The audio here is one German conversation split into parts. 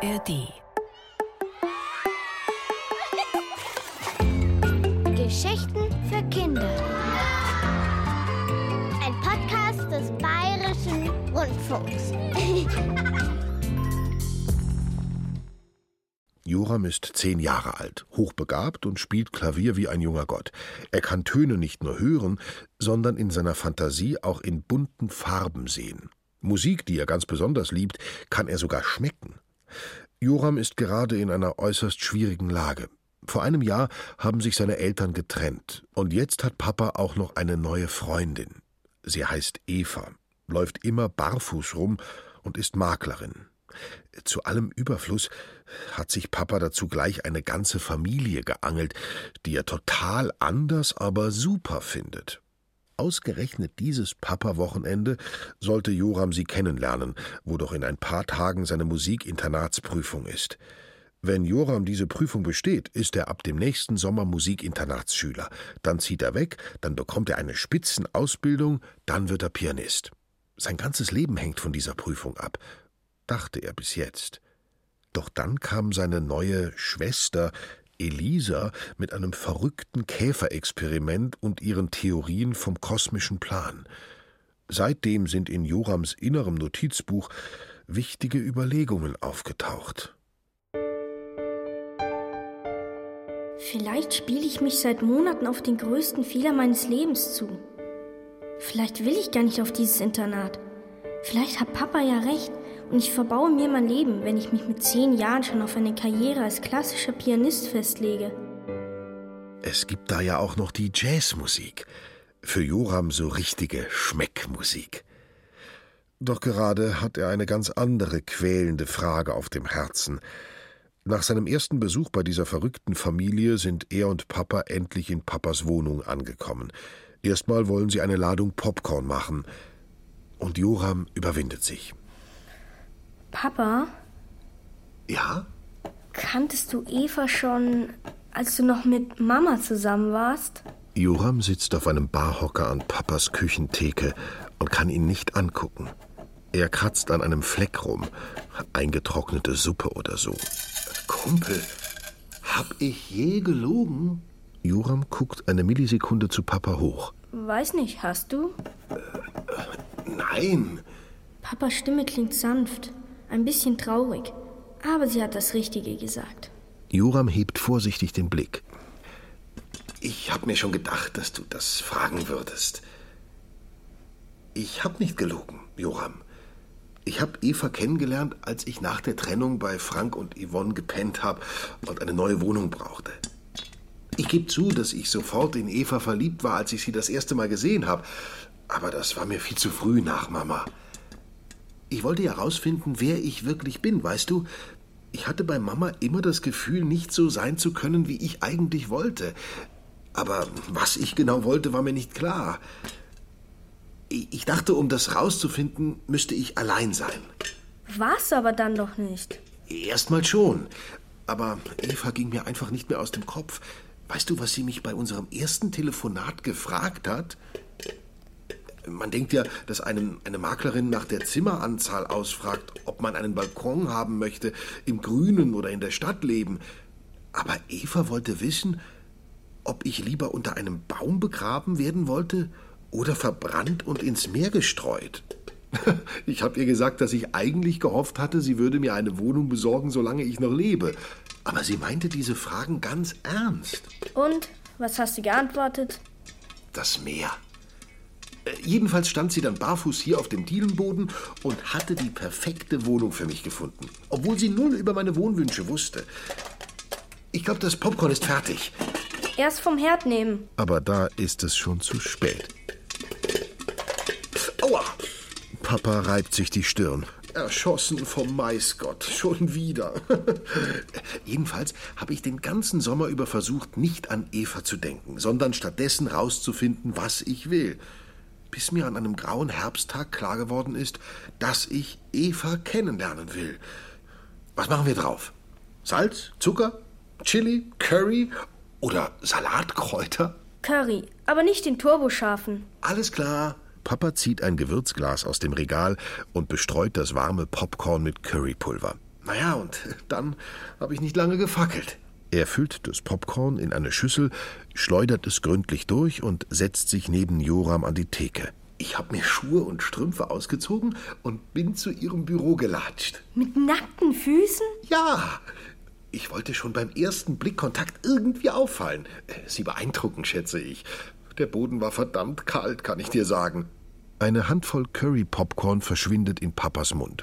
ARD. Geschichten für Kinder. Ein Podcast des Bayerischen Rundfunks. Joram ist zehn Jahre alt, hochbegabt und spielt Klavier wie ein junger Gott. Er kann Töne nicht nur hören, sondern in seiner Fantasie auch in bunten Farben sehen. Musik, die er ganz besonders liebt, kann er sogar schmecken. Joram ist gerade in einer äußerst schwierigen Lage. Vor einem Jahr haben sich seine Eltern getrennt, und jetzt hat Papa auch noch eine neue Freundin. Sie heißt Eva, läuft immer barfuß rum und ist Maklerin. Zu allem Überfluss hat sich Papa dazu gleich eine ganze Familie geangelt, die er total anders, aber super findet. Ausgerechnet dieses Papa-Wochenende sollte Joram sie kennenlernen, wo doch in ein paar Tagen seine Musikinternatsprüfung ist. Wenn Joram diese Prüfung besteht, ist er ab dem nächsten Sommer Musikinternatsschüler. Dann zieht er weg, dann bekommt er eine Spitzenausbildung, dann wird er Pianist. Sein ganzes Leben hängt von dieser Prüfung ab dachte er bis jetzt. Doch dann kam seine neue Schwester Elisa mit einem verrückten Käferexperiment und ihren Theorien vom kosmischen Plan. Seitdem sind in Jorams innerem Notizbuch wichtige Überlegungen aufgetaucht. Vielleicht spiele ich mich seit Monaten auf den größten Fehler meines Lebens zu. Vielleicht will ich gar nicht auf dieses Internat. Vielleicht hat Papa ja recht und ich verbaue mir mein Leben, wenn ich mich mit zehn Jahren schon auf eine Karriere als klassischer Pianist festlege. Es gibt da ja auch noch die Jazzmusik. Für Joram so richtige Schmeckmusik. Doch gerade hat er eine ganz andere quälende Frage auf dem Herzen. Nach seinem ersten Besuch bei dieser verrückten Familie sind er und Papa endlich in Papas Wohnung angekommen. Erstmal wollen sie eine Ladung Popcorn machen. Und Joram überwindet sich. Papa? Ja? Kanntest du Eva schon, als du noch mit Mama zusammen warst? Joram sitzt auf einem Barhocker an Papas Küchentheke und kann ihn nicht angucken. Er kratzt an einem Fleck rum, eingetrocknete Suppe oder so. Kumpel, hab ich je gelogen? Joram guckt eine Millisekunde zu Papa hoch. Weiß nicht, hast du? Äh, nein. Papas Stimme klingt sanft ein bisschen traurig, aber sie hat das Richtige gesagt. Joram hebt vorsichtig den Blick. Ich hab mir schon gedacht, dass du das fragen würdest. Ich hab nicht gelogen, Joram. Ich hab Eva kennengelernt, als ich nach der Trennung bei Frank und Yvonne gepennt hab und eine neue Wohnung brauchte. Ich gebe zu, dass ich sofort in Eva verliebt war, als ich sie das erste Mal gesehen habe. Aber das war mir viel zu früh nach Mama. Ich wollte ja rausfinden, wer ich wirklich bin, weißt du? Ich hatte bei Mama immer das Gefühl, nicht so sein zu können, wie ich eigentlich wollte. Aber was ich genau wollte, war mir nicht klar. Ich dachte, um das rauszufinden, müsste ich allein sein. War's aber dann doch nicht. Erstmal schon. Aber Eva ging mir einfach nicht mehr aus dem Kopf. Weißt du, was sie mich bei unserem ersten Telefonat gefragt hat? Man denkt ja, dass einem eine Maklerin nach der Zimmeranzahl ausfragt, ob man einen Balkon haben möchte, im Grünen oder in der Stadt leben. Aber Eva wollte wissen, ob ich lieber unter einem Baum begraben werden wollte oder verbrannt und ins Meer gestreut. Ich habe ihr gesagt, dass ich eigentlich gehofft hatte, sie würde mir eine Wohnung besorgen, solange ich noch lebe. Aber sie meinte diese Fragen ganz ernst. Und was hast du geantwortet? Das Meer. Jedenfalls stand sie dann barfuß hier auf dem Dielenboden und hatte die perfekte Wohnung für mich gefunden, obwohl sie null über meine Wohnwünsche wusste. Ich glaube, das Popcorn ist fertig. Erst vom Herd nehmen. Aber da ist es schon zu spät. Aua! Papa reibt sich die Stirn. Erschossen vom Maisgott. Schon wieder. Jedenfalls habe ich den ganzen Sommer über versucht, nicht an Eva zu denken, sondern stattdessen rauszufinden, was ich will bis mir an einem grauen Herbsttag klar geworden ist, dass ich Eva kennenlernen will. Was machen wir drauf? Salz, Zucker, Chili, Curry oder Salatkräuter? Curry, aber nicht den turboscharfen. Alles klar. Papa zieht ein Gewürzglas aus dem Regal und bestreut das warme Popcorn mit Currypulver. Naja, und dann habe ich nicht lange gefackelt. Er füllt das Popcorn in eine Schüssel, schleudert es gründlich durch und setzt sich neben Joram an die Theke. Ich habe mir Schuhe und Strümpfe ausgezogen und bin zu ihrem Büro gelatscht. Mit nackten Füßen? Ja, ich wollte schon beim ersten Blickkontakt irgendwie auffallen. Sie beeindrucken, schätze ich. Der Boden war verdammt kalt, kann ich dir sagen. Eine Handvoll Curry-Popcorn verschwindet in Papas Mund.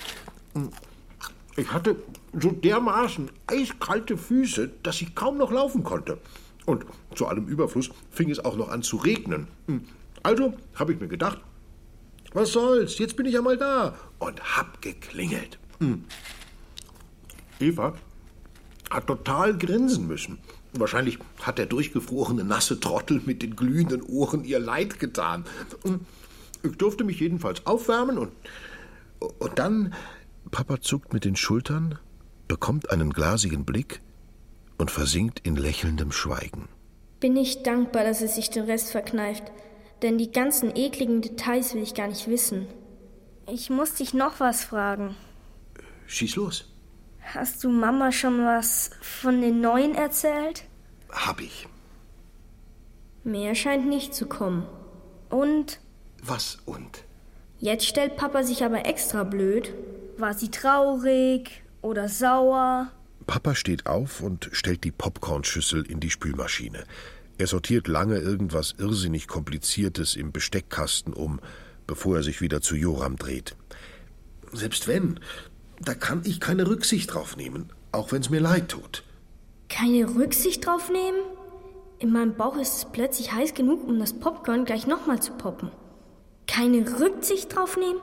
Ich hatte so dermaßen eiskalte Füße, dass ich kaum noch laufen konnte. Und zu allem Überfluss fing es auch noch an zu regnen. Also habe ich mir gedacht, was soll's, jetzt bin ich einmal da und hab geklingelt. Eva hat total grinsen müssen. Wahrscheinlich hat der durchgefrorene nasse Trottel mit den glühenden Ohren ihr Leid getan. Ich durfte mich jedenfalls aufwärmen und, und dann. Papa zuckt mit den Schultern, bekommt einen glasigen Blick und versinkt in lächelndem Schweigen. Bin ich dankbar, dass es sich den Rest verkneift, denn die ganzen ekligen Details will ich gar nicht wissen. Ich muss dich noch was fragen. Schieß los. Hast du Mama schon was von den Neuen erzählt? Hab ich. Mehr scheint nicht zu kommen. Und? Was und? Jetzt stellt Papa sich aber extra blöd. War sie traurig oder sauer? Papa steht auf und stellt die Popcornschüssel in die Spülmaschine. Er sortiert lange irgendwas irrsinnig Kompliziertes im Besteckkasten um, bevor er sich wieder zu Joram dreht. Selbst wenn, da kann ich keine Rücksicht drauf nehmen, auch wenn's mir leid tut. Keine Rücksicht drauf nehmen? In meinem Bauch ist es plötzlich heiß genug, um das Popcorn gleich nochmal zu poppen. Keine Rücksicht drauf nehmen?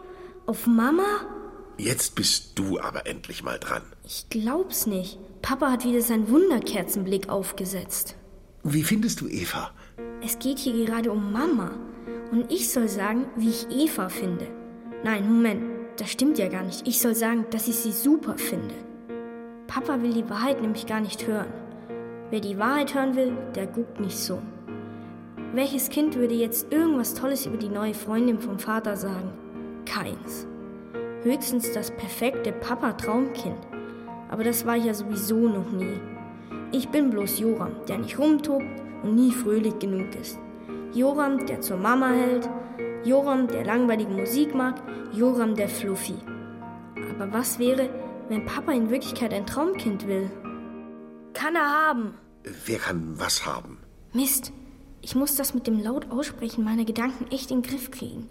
Auf Mama? Jetzt bist du aber endlich mal dran. Ich glaub's nicht. Papa hat wieder seinen Wunderkerzenblick aufgesetzt. Wie findest du Eva? Es geht hier gerade um Mama. Und ich soll sagen, wie ich Eva finde. Nein, Moment, das stimmt ja gar nicht. Ich soll sagen, dass ich sie super finde. Papa will die Wahrheit nämlich gar nicht hören. Wer die Wahrheit hören will, der guckt nicht so. Welches Kind würde jetzt irgendwas Tolles über die neue Freundin vom Vater sagen? Keins. Höchstens das perfekte Papa-Traumkind. Aber das war ich ja sowieso noch nie. Ich bin bloß Joram, der nicht rumtobt und nie fröhlich genug ist. Joram, der zur Mama hält. Joram, der langweilige Musik mag. Joram, der Fluffy. Aber was wäre, wenn Papa in Wirklichkeit ein Traumkind will? Kann er haben. Wer kann was haben? Mist, ich muss das mit dem laut Aussprechen meiner Gedanken echt in den Griff kriegen.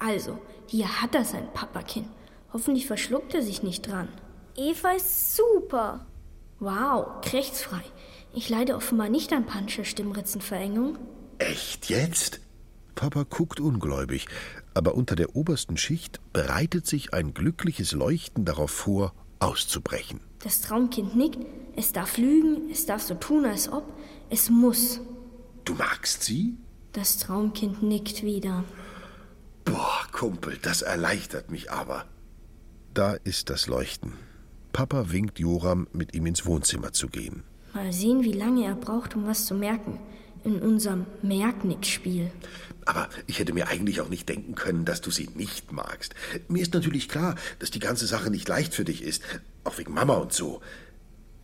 Also, hier hat er sein Papakind. Hoffentlich verschluckt er sich nicht dran. Eva ist super. Wow, krechtsfrei. Ich leide offenbar nicht an panischer Stimmritzenverengung. Echt jetzt? Papa guckt ungläubig, aber unter der obersten Schicht bereitet sich ein glückliches Leuchten darauf vor, auszubrechen. Das Traumkind nickt, es darf lügen, es darf so tun, als ob, es muss. Du magst sie? Das Traumkind nickt wieder. Boah, Kumpel, das erleichtert mich aber. Da ist das Leuchten. Papa winkt Joram, mit ihm ins Wohnzimmer zu gehen. Mal sehen, wie lange er braucht, um was zu merken. In unserem Merknick-Spiel. Aber ich hätte mir eigentlich auch nicht denken können, dass du sie nicht magst. Mir ist natürlich klar, dass die ganze Sache nicht leicht für dich ist, auch wegen Mama und so.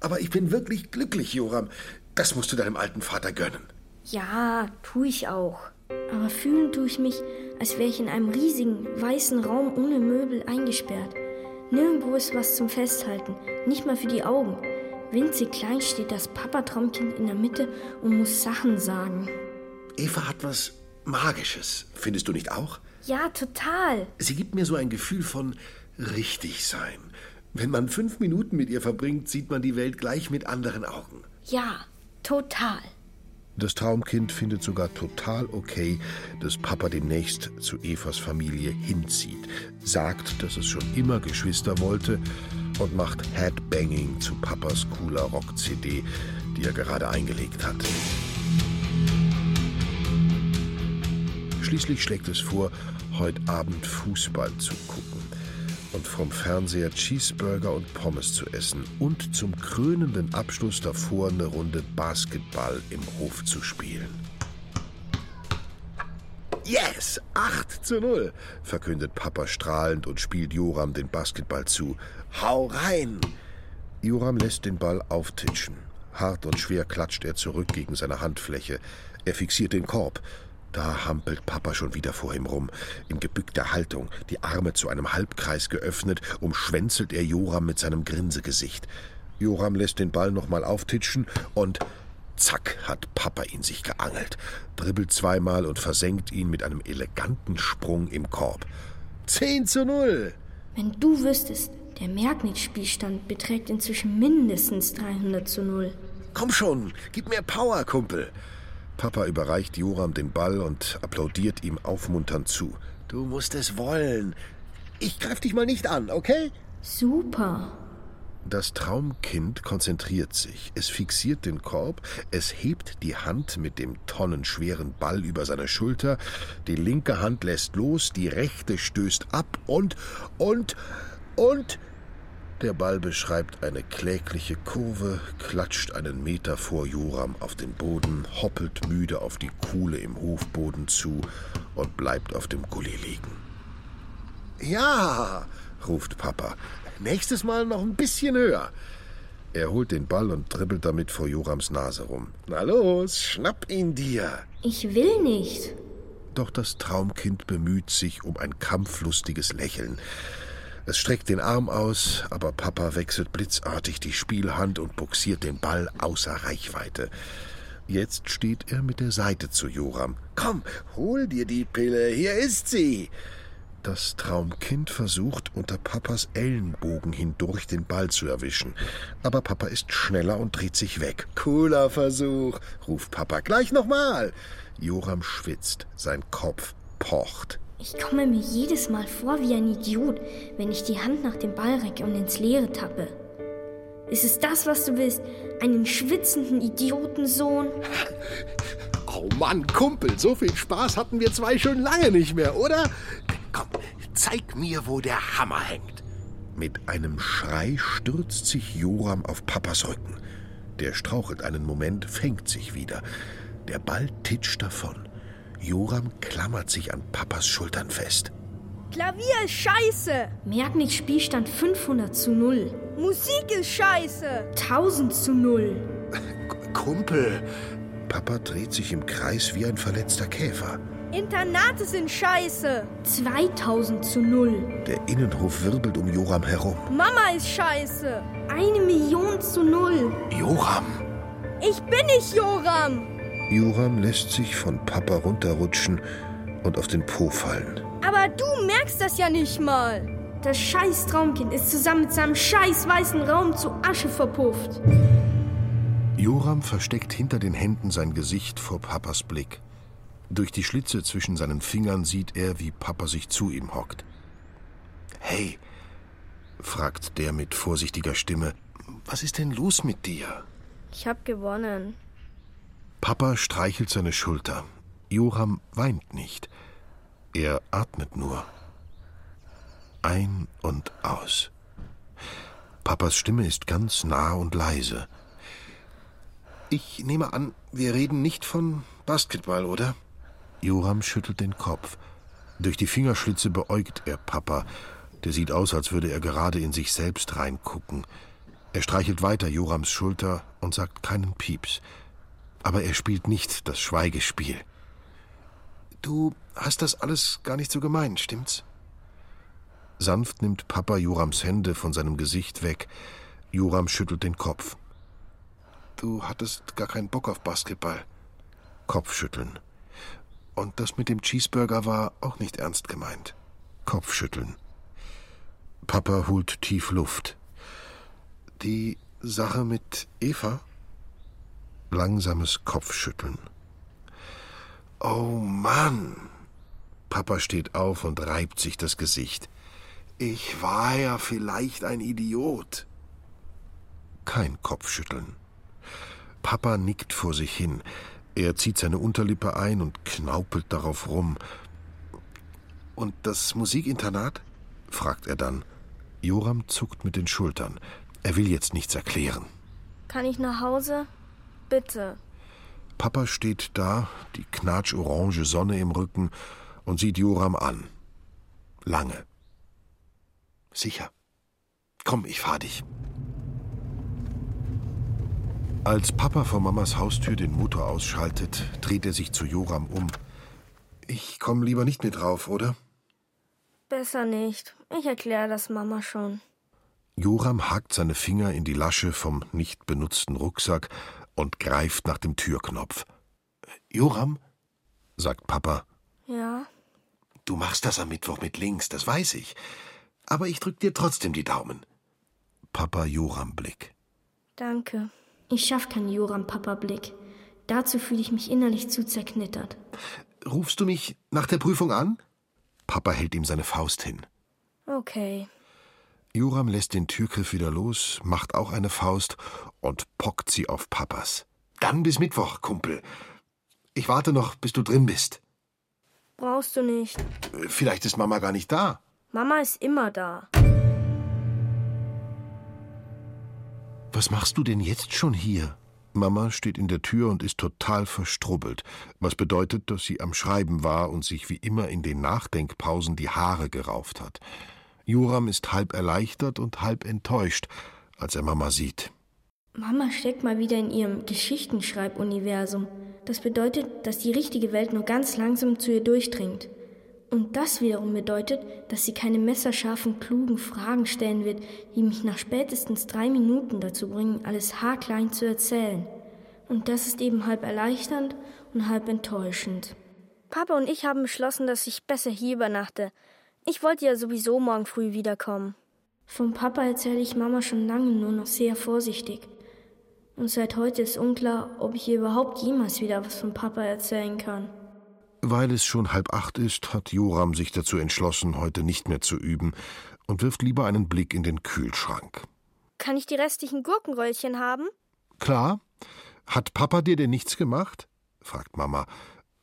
Aber ich bin wirklich glücklich, Joram. Das musst du deinem alten Vater gönnen. Ja, tu ich auch. Aber fühlen tue ich mich, als wäre ich in einem riesigen, weißen Raum ohne Möbel eingesperrt. Nirgendwo ist was zum Festhalten, nicht mal für die Augen. Winzig klein steht das Papa-Traumkind in der Mitte und muss Sachen sagen. Eva hat was Magisches, findest du nicht auch? Ja, total. Sie gibt mir so ein Gefühl von richtig sein. Wenn man fünf Minuten mit ihr verbringt, sieht man die Welt gleich mit anderen Augen. Ja, total. Das Traumkind findet sogar total okay, dass Papa demnächst zu Evas Familie hinzieht, sagt, dass es schon immer Geschwister wollte und macht Headbanging zu Papas cooler Rock-CD, die er gerade eingelegt hat. Schließlich schlägt es vor, heute Abend Fußball zu gucken und vom Fernseher Cheeseburger und Pommes zu essen und zum krönenden Abschluss davor eine Runde Basketball im Hof zu spielen. Yes! 8 zu 0, verkündet Papa strahlend und spielt Joram den Basketball zu. Hau rein! Joram lässt den Ball auftitschen. Hart und schwer klatscht er zurück gegen seine Handfläche. Er fixiert den Korb. Da hampelt Papa schon wieder vor ihm rum. In gebückter Haltung, die Arme zu einem Halbkreis geöffnet, umschwänzelt er Joram mit seinem Grinsegesicht. Joram lässt den Ball nochmal auftitschen und zack hat Papa ihn sich geangelt, dribbelt zweimal und versenkt ihn mit einem eleganten Sprung im Korb. Zehn zu null! Wenn du wüsstest, der Merknitz-Spielstand beträgt inzwischen mindestens 300 zu 0. Komm schon, gib mir Power, Kumpel. Papa überreicht Joram den Ball und applaudiert ihm aufmunternd zu. Du musst es wollen. Ich greif dich mal nicht an, okay? Super. Das Traumkind konzentriert sich. Es fixiert den Korb, es hebt die Hand mit dem tonnenschweren Ball über seine Schulter, die linke Hand lässt los, die rechte stößt ab und, und, und der Ball beschreibt eine klägliche Kurve, klatscht einen Meter vor Joram auf den Boden, hoppelt müde auf die Kuhle im Hofboden zu und bleibt auf dem Gully liegen. Ja, ruft Papa, nächstes Mal noch ein bisschen höher. Er holt den Ball und dribbelt damit vor Jorams Nase rum. Na los, schnapp ihn dir. Ich will nicht. Doch das Traumkind bemüht sich um ein kampflustiges Lächeln. Es streckt den Arm aus, aber Papa wechselt blitzartig die Spielhand und buxiert den Ball außer Reichweite. Jetzt steht er mit der Seite zu Joram. Komm, hol dir die Pille, hier ist sie. Das Traumkind versucht, unter Papas Ellenbogen hindurch den Ball zu erwischen. Aber Papa ist schneller und dreht sich weg. Cooler Versuch, ruft Papa. Gleich nochmal. Joram schwitzt, sein Kopf pocht. Ich komme mir jedes Mal vor wie ein Idiot, wenn ich die Hand nach dem Ball recke und ins Leere tappe. Ist es das, was du willst? Einen schwitzenden Idiotensohn? Oh Mann, Kumpel, so viel Spaß hatten wir zwei schon lange nicht mehr, oder? Komm, zeig mir, wo der Hammer hängt. Mit einem Schrei stürzt sich Joram auf Papas Rücken. Der strauchelt einen Moment, fängt sich wieder. Der Ball titscht davon. Joram klammert sich an Papas Schultern fest. Klavier ist scheiße. Merknick Spielstand 500 zu 0. Musik ist scheiße. 1000 zu 0. Kumpel. Papa dreht sich im Kreis wie ein verletzter Käfer. Internate sind scheiße. 2000 zu 0. Der Innenhof wirbelt um Joram herum. Mama ist scheiße. Eine Million zu 0. Joram! Ich bin nicht Joram. Joram lässt sich von Papa runterrutschen und auf den Po fallen. Aber du merkst das ja nicht mal. Das scheiß Traumkind ist zusammen mit seinem scheiß weißen Raum zu Asche verpufft. Joram versteckt hinter den Händen sein Gesicht vor Papas Blick. Durch die Schlitze zwischen seinen Fingern sieht er, wie Papa sich zu ihm hockt. Hey, fragt der mit vorsichtiger Stimme, was ist denn los mit dir? Ich hab gewonnen. Papa streichelt seine Schulter. Joram weint nicht. Er atmet nur. Ein und aus. Papas Stimme ist ganz nah und leise. Ich nehme an, wir reden nicht von Basketball, oder? Joram schüttelt den Kopf. Durch die Fingerschlitze beäugt er Papa. Der sieht aus, als würde er gerade in sich selbst reingucken. Er streichelt weiter Jorams Schulter und sagt keinen Pieps. Aber er spielt nicht das Schweigespiel. Du hast das alles gar nicht so gemeint, stimmt's? Sanft nimmt Papa Jorams Hände von seinem Gesicht weg. Joram schüttelt den Kopf. Du hattest gar keinen Bock auf Basketball. Kopfschütteln. Und das mit dem Cheeseburger war auch nicht ernst gemeint. Kopfschütteln. Papa holt tief Luft. Die Sache mit Eva? Langsames Kopfschütteln. Oh Mann! Papa steht auf und reibt sich das Gesicht. Ich war ja vielleicht ein Idiot. Kein Kopfschütteln. Papa nickt vor sich hin. Er zieht seine Unterlippe ein und knaupelt darauf rum. Und das Musikinternat? fragt er dann. Joram zuckt mit den Schultern. Er will jetzt nichts erklären. Kann ich nach Hause? Bitte. Papa steht da, die knatschorange Sonne im Rücken, und sieht Joram an. Lange. Sicher. Komm, ich fahr dich. Als Papa vor Mamas Haustür den Motor ausschaltet, dreht er sich zu Joram um. Ich komme lieber nicht mit drauf, oder? Besser nicht. Ich erkläre das Mama schon. Joram hakt seine Finger in die Lasche vom nicht benutzten Rucksack, und greift nach dem Türknopf. Joram, sagt Papa. Ja. Du machst das am Mittwoch mit links, das weiß ich. Aber ich drück dir trotzdem die Daumen. Papa Joram Blick. Danke. Ich schaff keinen Joram Papa Blick. Dazu fühle ich mich innerlich zu zerknittert. Rufst du mich nach der Prüfung an? Papa hält ihm seine Faust hin. Okay. Joram lässt den Türgriff wieder los, macht auch eine Faust und pockt sie auf Papas. Dann bis Mittwoch, Kumpel. Ich warte noch, bis du drin bist. Brauchst du nicht. Vielleicht ist Mama gar nicht da. Mama ist immer da. Was machst du denn jetzt schon hier? Mama steht in der Tür und ist total verstrubbelt, was bedeutet, dass sie am Schreiben war und sich wie immer in den Nachdenkpausen die Haare gerauft hat. Joram ist halb erleichtert und halb enttäuscht, als er Mama sieht. Mama steckt mal wieder in ihrem Geschichtenschreibuniversum. Das bedeutet, dass die richtige Welt nur ganz langsam zu ihr durchdringt. Und das wiederum bedeutet, dass sie keine messerscharfen, klugen Fragen stellen wird, die mich nach spätestens drei Minuten dazu bringen, alles haarklein zu erzählen. Und das ist eben halb erleichternd und halb enttäuschend. Papa und ich haben beschlossen, dass ich besser hier übernachte. Ich wollte ja sowieso morgen früh wiederkommen. Vom Papa erzähle ich Mama schon lange nur noch sehr vorsichtig. Und seit heute ist unklar, ob ich ihr überhaupt jemals wieder was von Papa erzählen kann. Weil es schon halb acht ist, hat Joram sich dazu entschlossen, heute nicht mehr zu üben und wirft lieber einen Blick in den Kühlschrank. Kann ich die restlichen Gurkenröllchen haben? Klar. Hat Papa dir denn nichts gemacht? fragt Mama.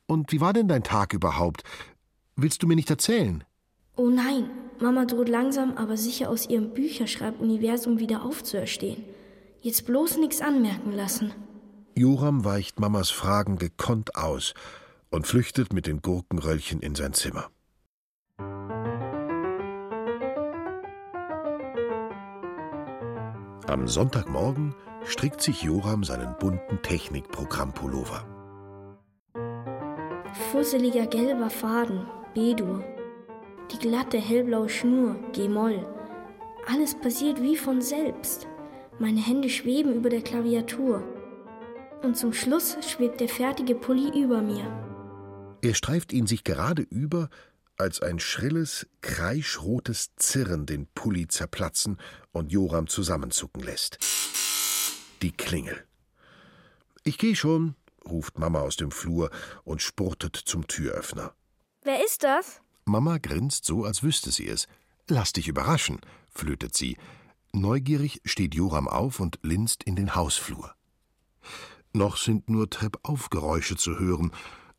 Und wie war denn dein Tag überhaupt? Willst du mir nicht erzählen? Oh nein, Mama droht langsam, aber sicher aus ihrem Bücherschreibuniversum wieder aufzuerstehen. Jetzt bloß nichts anmerken lassen. Joram weicht Mamas Fragen gekonnt aus und flüchtet mit den Gurkenröllchen in sein Zimmer. Am Sonntagmorgen strickt sich Joram seinen bunten Technikprogrammpullover. Fusseliger gelber Faden, B-Dur. Die glatte hellblaue Schnur, G-Moll. Alles passiert wie von selbst. Meine Hände schweben über der Klaviatur. Und zum Schluss schwebt der fertige Pulli über mir. Er streift ihn sich gerade über, als ein schrilles, kreischrotes Zirren den Pulli zerplatzen und Joram zusammenzucken lässt. Die Klingel. Ich geh schon, ruft Mama aus dem Flur und spurtet zum Türöffner. Wer ist das? Mama grinst so, als wüsste sie es. Lass dich überraschen, flötet sie Neugierig steht Joram auf und linst in den Hausflur. Noch sind nur Treppaufgeräusche zu hören,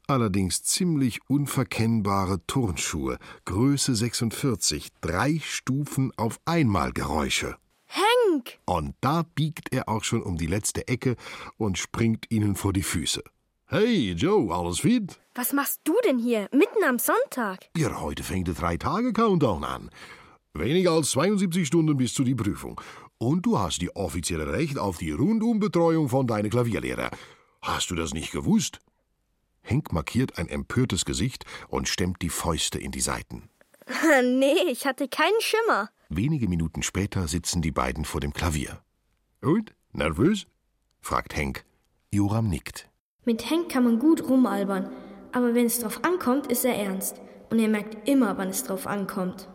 allerdings ziemlich unverkennbare Turnschuhe, Größe 46, drei Stufen auf einmal Geräusche. Henk! Und da biegt er auch schon um die letzte Ecke und springt ihnen vor die Füße. Hey, Joe, alles fit? Was machst du denn hier, mitten am Sonntag? Ja, heute fängt der Drei-Tage-Countdown an. Weniger als 72 Stunden bis zu die Prüfung. Und du hast die offizielle Recht auf die Rundumbetreuung von deinem Klavierlehrer. Hast du das nicht gewusst? Henk markiert ein empörtes Gesicht und stemmt die Fäuste in die Seiten. nee, ich hatte keinen Schimmer. Wenige Minuten später sitzen die beiden vor dem Klavier. Und? Nervös? fragt Henk. Joram nickt. Mit Henk kann man gut rumalbern, aber wenn es drauf ankommt, ist er ernst. Und er merkt immer, wann es drauf ankommt.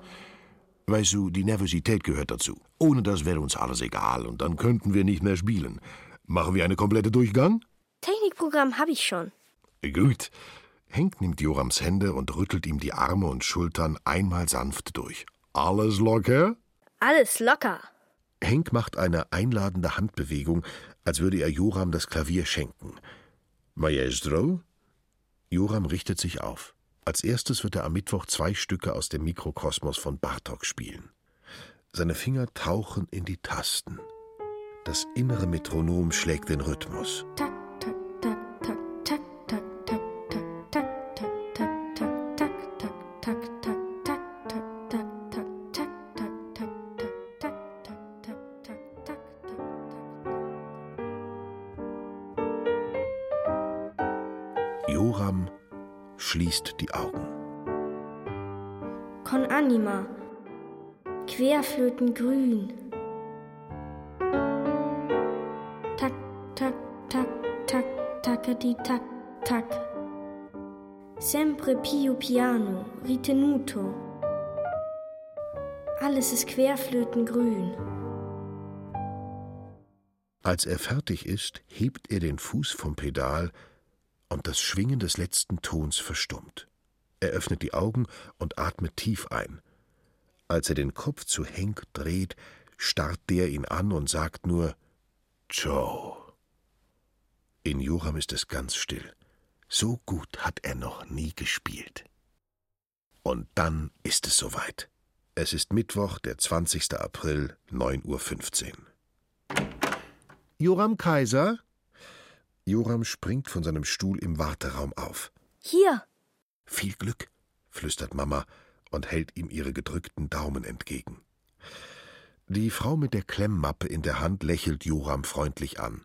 Weißt du, die Nervosität gehört dazu. Ohne das wäre uns alles egal und dann könnten wir nicht mehr spielen. Machen wir eine komplette Durchgang? Technikprogramm habe ich schon. Gut. Henk nimmt Jorams Hände und rüttelt ihm die Arme und Schultern einmal sanft durch. Alles locker? Alles locker. Henk macht eine einladende Handbewegung, als würde er Joram das Klavier schenken. Maestro? Joram richtet sich auf. Als erstes wird er am Mittwoch zwei Stücke aus dem Mikrokosmos von Bartok spielen. Seine Finger tauchen in die Tasten. Das innere Metronom schlägt den Rhythmus. Tak, Querflöten grün. Tak, tak, tak, tak, takati, tak, tak. Sempre più piano, ritenuto. Alles ist querflötengrün. Als er fertig ist, hebt er den Fuß vom Pedal und das Schwingen des letzten Tons verstummt. Er öffnet die Augen und atmet tief ein. Als er den Kopf zu Henk dreht, starrt der ihn an und sagt nur Joe. In Joram ist es ganz still. So gut hat er noch nie gespielt. Und dann ist es soweit. Es ist Mittwoch, der 20. April, 9.15 Uhr. Joram Kaiser? Joram springt von seinem Stuhl im Warteraum auf. Hier. Viel Glück, flüstert Mama und hält ihm ihre gedrückten Daumen entgegen. Die Frau mit der Klemmmappe in der Hand lächelt Joram freundlich an.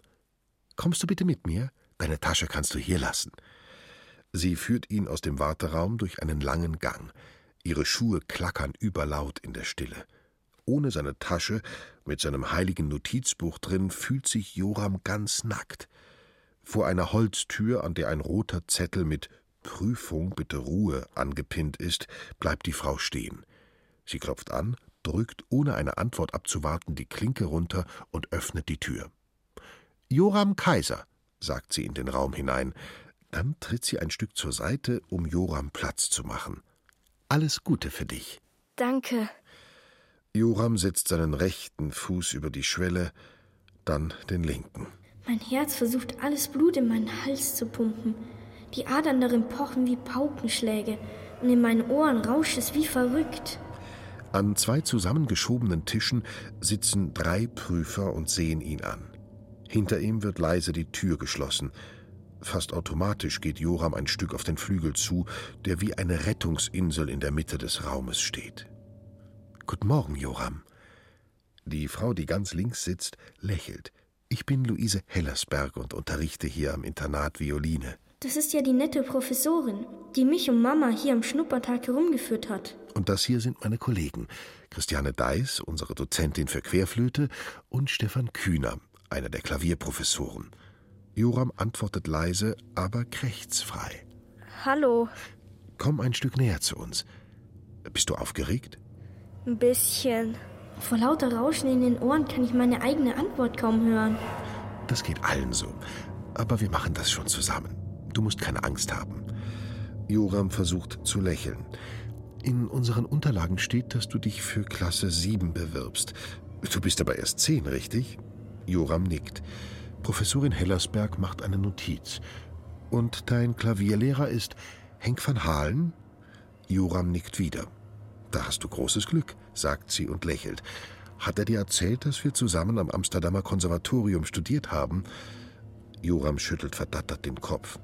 Kommst du bitte mit mir? Deine Tasche kannst du hier lassen. Sie führt ihn aus dem Warteraum durch einen langen Gang. Ihre Schuhe klackern überlaut in der Stille. Ohne seine Tasche, mit seinem heiligen Notizbuch drin, fühlt sich Joram ganz nackt. Vor einer Holztür, an der ein roter Zettel mit Prüfung, bitte Ruhe angepinnt ist, bleibt die Frau stehen. Sie klopft an, drückt, ohne eine Antwort abzuwarten, die Klinke runter und öffnet die Tür. Joram Kaiser, sagt sie in den Raum hinein. Dann tritt sie ein Stück zur Seite, um Joram Platz zu machen. Alles Gute für dich. Danke. Joram setzt seinen rechten Fuß über die Schwelle, dann den linken. Mein Herz versucht alles Blut in meinen Hals zu pumpen. Die Adern darin pochen wie Paukenschläge und in meinen Ohren rauscht es wie verrückt. An zwei zusammengeschobenen Tischen sitzen drei Prüfer und sehen ihn an. Hinter ihm wird leise die Tür geschlossen. Fast automatisch geht Joram ein Stück auf den Flügel zu, der wie eine Rettungsinsel in der Mitte des Raumes steht. Guten Morgen, Joram. Die Frau, die ganz links sitzt, lächelt. Ich bin Luise Hellersberg und unterrichte hier am Internat Violine. Das ist ja die nette Professorin, die mich und Mama hier am Schnuppertag herumgeführt hat. Und das hier sind meine Kollegen. Christiane Deiß, unsere Dozentin für Querflöte, und Stefan Kühner, einer der Klavierprofessoren. Joram antwortet leise, aber krächzfrei. Hallo. Komm ein Stück näher zu uns. Bist du aufgeregt? Ein bisschen. Vor lauter Rauschen in den Ohren kann ich meine eigene Antwort kaum hören. Das geht allen so. Aber wir machen das schon zusammen. Du musst keine Angst haben. Joram versucht zu lächeln. In unseren Unterlagen steht, dass du dich für Klasse 7 bewirbst. Du bist aber erst 10, richtig? Joram nickt. Professorin Hellersberg macht eine Notiz. Und dein Klavierlehrer ist Henk van Halen? Joram nickt wieder. Da hast du großes Glück, sagt sie und lächelt. Hat er dir erzählt, dass wir zusammen am Amsterdamer Konservatorium studiert haben? Joram schüttelt verdattert den Kopf.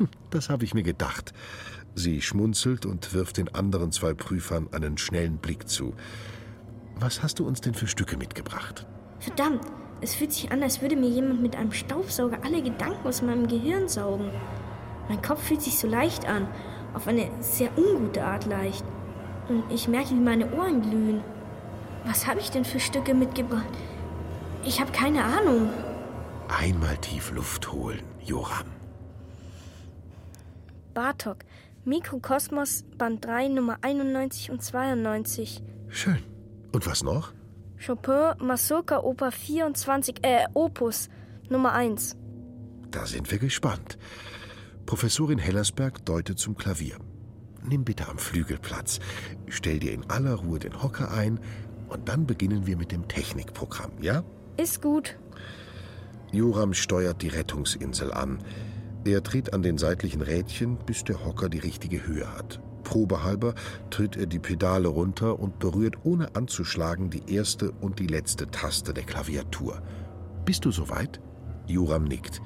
Hm, das habe ich mir gedacht. Sie schmunzelt und wirft den anderen zwei Prüfern einen schnellen Blick zu. Was hast du uns denn für Stücke mitgebracht? Verdammt, es fühlt sich an, als würde mir jemand mit einem Staubsauger alle Gedanken aus meinem Gehirn saugen. Mein Kopf fühlt sich so leicht an, auf eine sehr ungute Art leicht. Und ich merke, wie meine Ohren glühen. Was habe ich denn für Stücke mitgebracht? Ich habe keine Ahnung. Einmal tief Luft holen, Joram. Bartok, Mikrokosmos, Band 3, Nummer 91 und 92. Schön. Und was noch? Chopin, Masurka, Oper 24, äh, Opus, Nummer 1. Da sind wir gespannt. Professorin Hellersberg deutet zum Klavier. Nimm bitte am Flügel Platz. Stell dir in aller Ruhe den Hocker ein und dann beginnen wir mit dem Technikprogramm, ja? Ist gut. Joram steuert die Rettungsinsel an. Er dreht an den seitlichen Rädchen, bis der Hocker die richtige Höhe hat. Probehalber tritt er die Pedale runter und berührt ohne anzuschlagen die erste und die letzte Taste der Klaviatur. Bist du soweit? Joram nickt.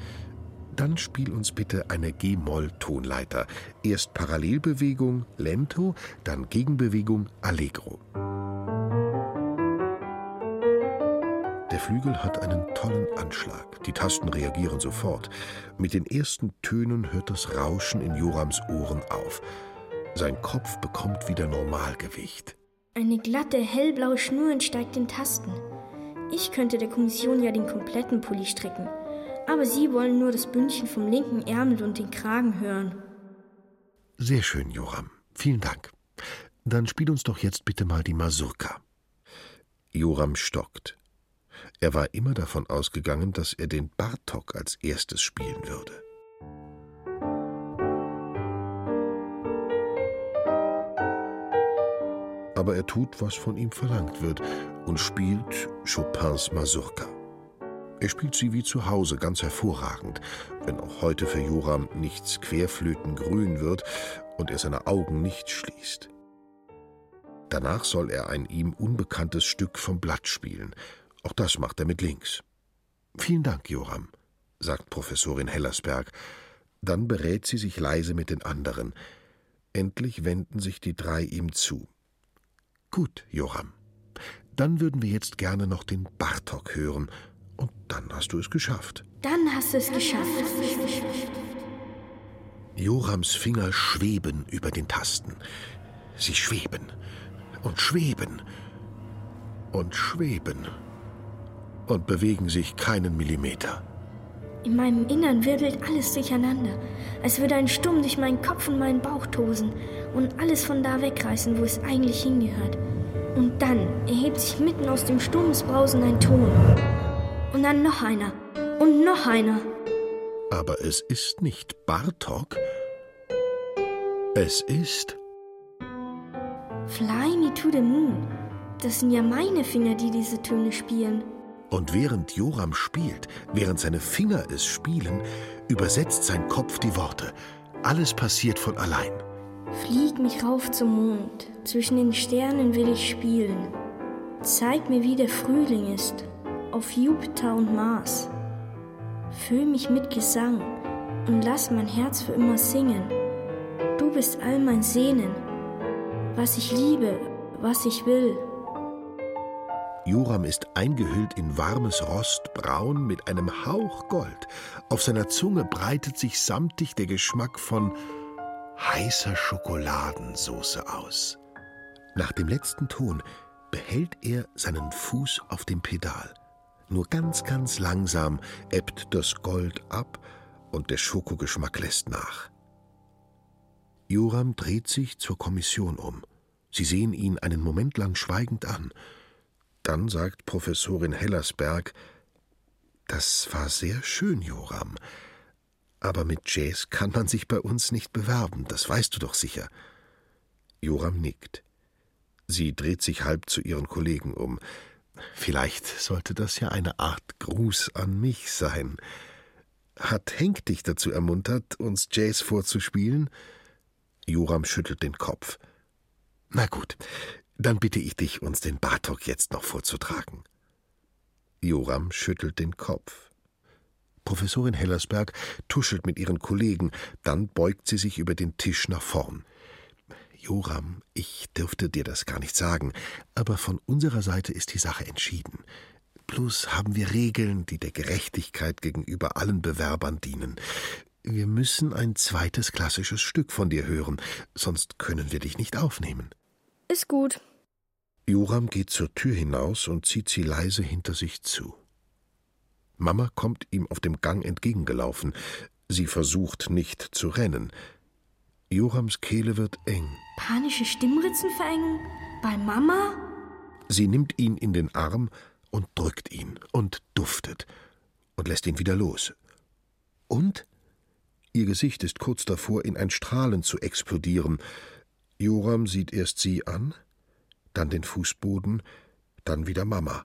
Dann spiel uns bitte eine G-Moll-Tonleiter. Erst Parallelbewegung, Lento, dann Gegenbewegung, Allegro. Der Flügel hat einen tollen Anschlag. Die Tasten reagieren sofort. Mit den ersten Tönen hört das Rauschen in Jorams Ohren auf. Sein Kopf bekommt wieder Normalgewicht. Eine glatte, hellblaue Schnur entsteigt den Tasten. Ich könnte der Kommission ja den kompletten Pulli stricken. Aber Sie wollen nur das Bündchen vom linken Ärmel und den Kragen hören. Sehr schön, Joram. Vielen Dank. Dann spiel uns doch jetzt bitte mal die Masurka. Joram stockt. Er war immer davon ausgegangen, dass er den Bartok als erstes spielen würde. Aber er tut, was von ihm verlangt wird und spielt Chopins Masurka. Er spielt sie wie zu Hause ganz hervorragend, wenn auch heute für Joram nichts querflötengrün wird und er seine Augen nicht schließt. Danach soll er ein ihm unbekanntes Stück vom Blatt spielen. Auch das macht er mit links. Vielen Dank, Joram, sagt Professorin Hellersberg. Dann berät sie sich leise mit den anderen. Endlich wenden sich die drei ihm zu. Gut, Joram. Dann würden wir jetzt gerne noch den Bartok hören. Und dann hast du es geschafft. Dann hast du es geschafft. Jorams Finger schweben über den Tasten. Sie schweben und schweben und schweben und bewegen sich keinen Millimeter. In meinem Innern wirbelt alles durcheinander, als würde ein Sturm durch meinen Kopf und meinen Bauch tosen und alles von da wegreißen, wo es eigentlich hingehört. Und dann erhebt sich mitten aus dem Sturmsbrausen ein Ton. Und dann noch einer. Und noch einer. Aber es ist nicht Bartok. Es ist. Fly me to the moon. Das sind ja meine Finger, die diese Töne spielen. Und während Joram spielt, während seine Finger es spielen, übersetzt sein Kopf die Worte. Alles passiert von allein. Flieg mich rauf zum Mond, zwischen den Sternen will ich spielen. Zeig mir, wie der Frühling ist, auf Jupiter und Mars. Füll mich mit Gesang und lass mein Herz für immer singen. Du bist all mein Sehnen, was ich liebe, was ich will. Joram ist eingehüllt in warmes Rostbraun mit einem Hauch Gold. Auf seiner Zunge breitet sich samtig der Geschmack von heißer Schokoladensauce aus. Nach dem letzten Ton behält er seinen Fuß auf dem Pedal. Nur ganz, ganz langsam ebbt das Gold ab und der Schokogeschmack lässt nach. Joram dreht sich zur Kommission um. Sie sehen ihn einen Moment lang schweigend an. Dann sagt Professorin Hellersberg, das war sehr schön, Joram. Aber mit Jazz kann man sich bei uns nicht bewerben, das weißt du doch sicher. Joram nickt. Sie dreht sich halb zu ihren Kollegen um. Vielleicht sollte das ja eine Art Gruß an mich sein. Hat Henk dich dazu ermuntert, uns Jazz vorzuspielen? Joram schüttelt den Kopf. Na gut, dann bitte ich dich, uns den Bartok jetzt noch vorzutragen. Joram schüttelt den Kopf. Professorin Hellersberg tuschelt mit ihren Kollegen, dann beugt sie sich über den Tisch nach vorn. Joram, ich dürfte dir das gar nicht sagen, aber von unserer Seite ist die Sache entschieden. Bloß haben wir Regeln, die der Gerechtigkeit gegenüber allen Bewerbern dienen. Wir müssen ein zweites klassisches Stück von dir hören, sonst können wir dich nicht aufnehmen. Ist gut. Joram geht zur Tür hinaus und zieht sie leise hinter sich zu. Mama kommt ihm auf dem Gang entgegengelaufen. Sie versucht nicht zu rennen. Jorams Kehle wird eng. Panische Stimmritzenverengung? Bei Mama? Sie nimmt ihn in den Arm und drückt ihn und duftet und lässt ihn wieder los. Und? Ihr Gesicht ist kurz davor, in ein Strahlen zu explodieren. Joram sieht erst sie an, dann den Fußboden, dann wieder Mama.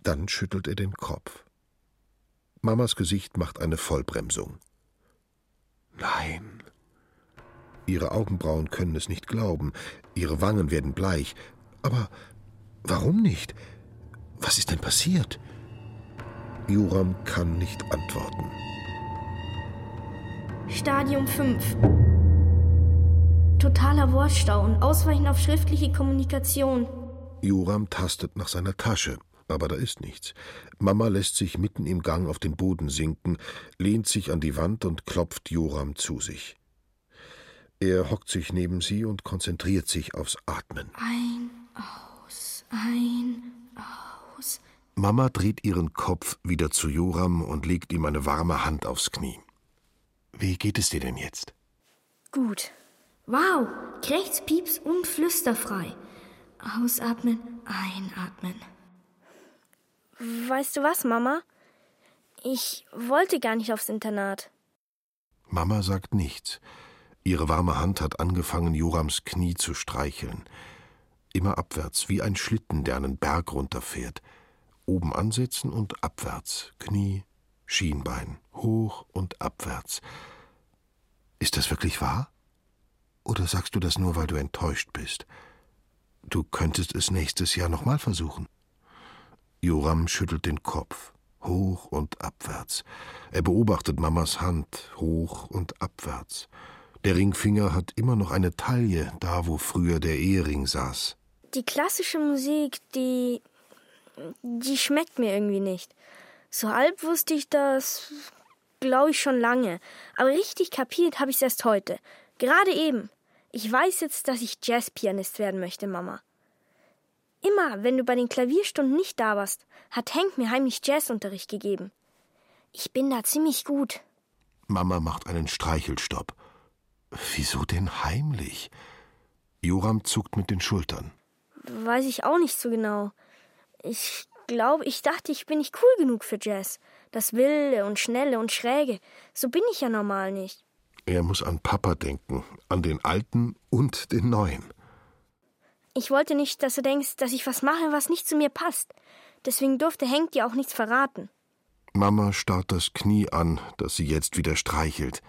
Dann schüttelt er den Kopf. Mamas Gesicht macht eine Vollbremsung. Nein. Ihre Augenbrauen können es nicht glauben, ihre Wangen werden bleich. Aber warum nicht? Was ist denn passiert? Joram kann nicht antworten. Stadium 5 Totaler Wortstau und Ausweichen auf schriftliche Kommunikation. Joram tastet nach seiner Tasche. aber da ist nichts. Mama lässt sich mitten im Gang auf den Boden sinken, lehnt sich an die Wand und klopft Joram zu sich. Er hockt sich neben sie und konzentriert sich aufs Atmen. Ein, aus, ein, aus. Mama dreht ihren Kopf wieder zu Joram und legt ihm eine warme Hand aufs Knie. Wie geht es dir denn jetzt? Gut. Wow, Krächz, Pieps und flüsterfrei. Ausatmen, einatmen. Weißt du was, Mama? Ich wollte gar nicht aufs Internat. Mama sagt nichts. Ihre warme Hand hat angefangen, Jorams Knie zu streicheln. Immer abwärts, wie ein Schlitten, der einen Berg runterfährt. Oben ansetzen und abwärts. Knie, Schienbein, hoch und abwärts. Ist das wirklich wahr? Oder sagst du das nur, weil du enttäuscht bist? Du könntest es nächstes Jahr nochmal versuchen. Joram schüttelt den Kopf, hoch und abwärts. Er beobachtet Mamas Hand, hoch und abwärts. Der Ringfinger hat immer noch eine Taille, da wo früher der Ehering saß. Die klassische Musik, die. die schmeckt mir irgendwie nicht. So halb wusste ich das, glaube ich, schon lange. Aber richtig kapiert habe ich es erst heute. Gerade eben. Ich weiß jetzt, dass ich Jazzpianist werden möchte, Mama. Immer, wenn du bei den Klavierstunden nicht da warst, hat Hank mir heimlich Jazzunterricht gegeben. Ich bin da ziemlich gut. Mama macht einen Streichelstopp. Wieso denn heimlich? Joram zuckt mit den Schultern. Weiß ich auch nicht so genau. Ich glaube, ich dachte, ich bin nicht cool genug für Jazz. Das Wilde und Schnelle und Schräge. So bin ich ja normal nicht. Er muss an Papa denken, an den Alten und den Neuen. Ich wollte nicht, dass du denkst, dass ich was mache, was nicht zu mir passt. Deswegen durfte Hank dir auch nichts verraten. Mama starrt das Knie an, das sie jetzt wieder streichelt.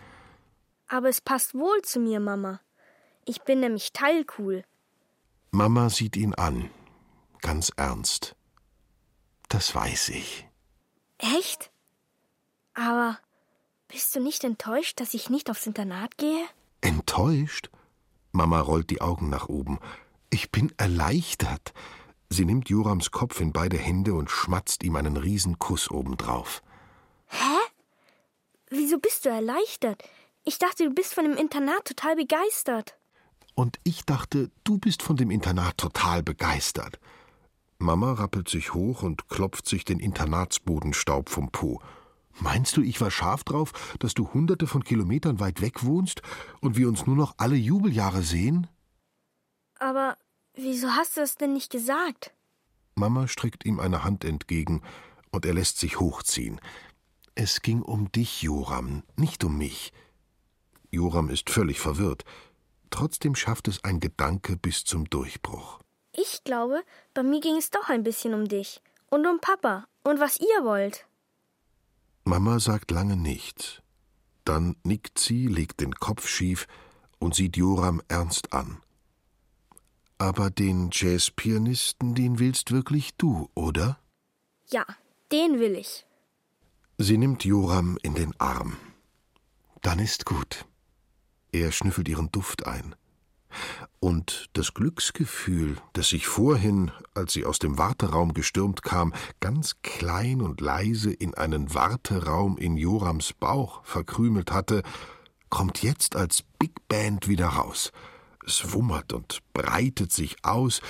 Aber es passt wohl zu mir, Mama. Ich bin nämlich teilcool. Mama sieht ihn an, ganz ernst. Das weiß ich. Echt? Aber bist du nicht enttäuscht, dass ich nicht aufs Internat gehe? Enttäuscht? Mama rollt die Augen nach oben. Ich bin erleichtert. Sie nimmt Jorams Kopf in beide Hände und schmatzt ihm einen Riesenkuss obendrauf. Hä? Wieso bist du erleichtert? Ich dachte, du bist von dem Internat total begeistert. Und ich dachte, du bist von dem Internat total begeistert. Mama rappelt sich hoch und klopft sich den Internatsbodenstaub vom Po. Meinst du, ich war scharf drauf, dass du hunderte von Kilometern weit weg wohnst und wir uns nur noch alle Jubeljahre sehen? Aber wieso hast du es denn nicht gesagt? Mama streckt ihm eine Hand entgegen und er lässt sich hochziehen. Es ging um dich, Joram, nicht um mich. Joram ist völlig verwirrt. Trotzdem schafft es ein Gedanke bis zum Durchbruch. Ich glaube, bei mir ging es doch ein bisschen um dich und um Papa und was ihr wollt. Mama sagt lange nichts. Dann nickt sie, legt den Kopf schief und sieht Joram ernst an. Aber den Jazzpianisten, den willst wirklich du, oder? Ja, den will ich. Sie nimmt Joram in den Arm. Dann ist gut. Er schnüffelt ihren Duft ein. Und das Glücksgefühl, das sich vorhin, als sie aus dem Warteraum gestürmt kam, ganz klein und leise in einen Warteraum in Jorams Bauch verkrümelt hatte, kommt jetzt als Big Band wieder raus. Es wummert und breitet sich aus,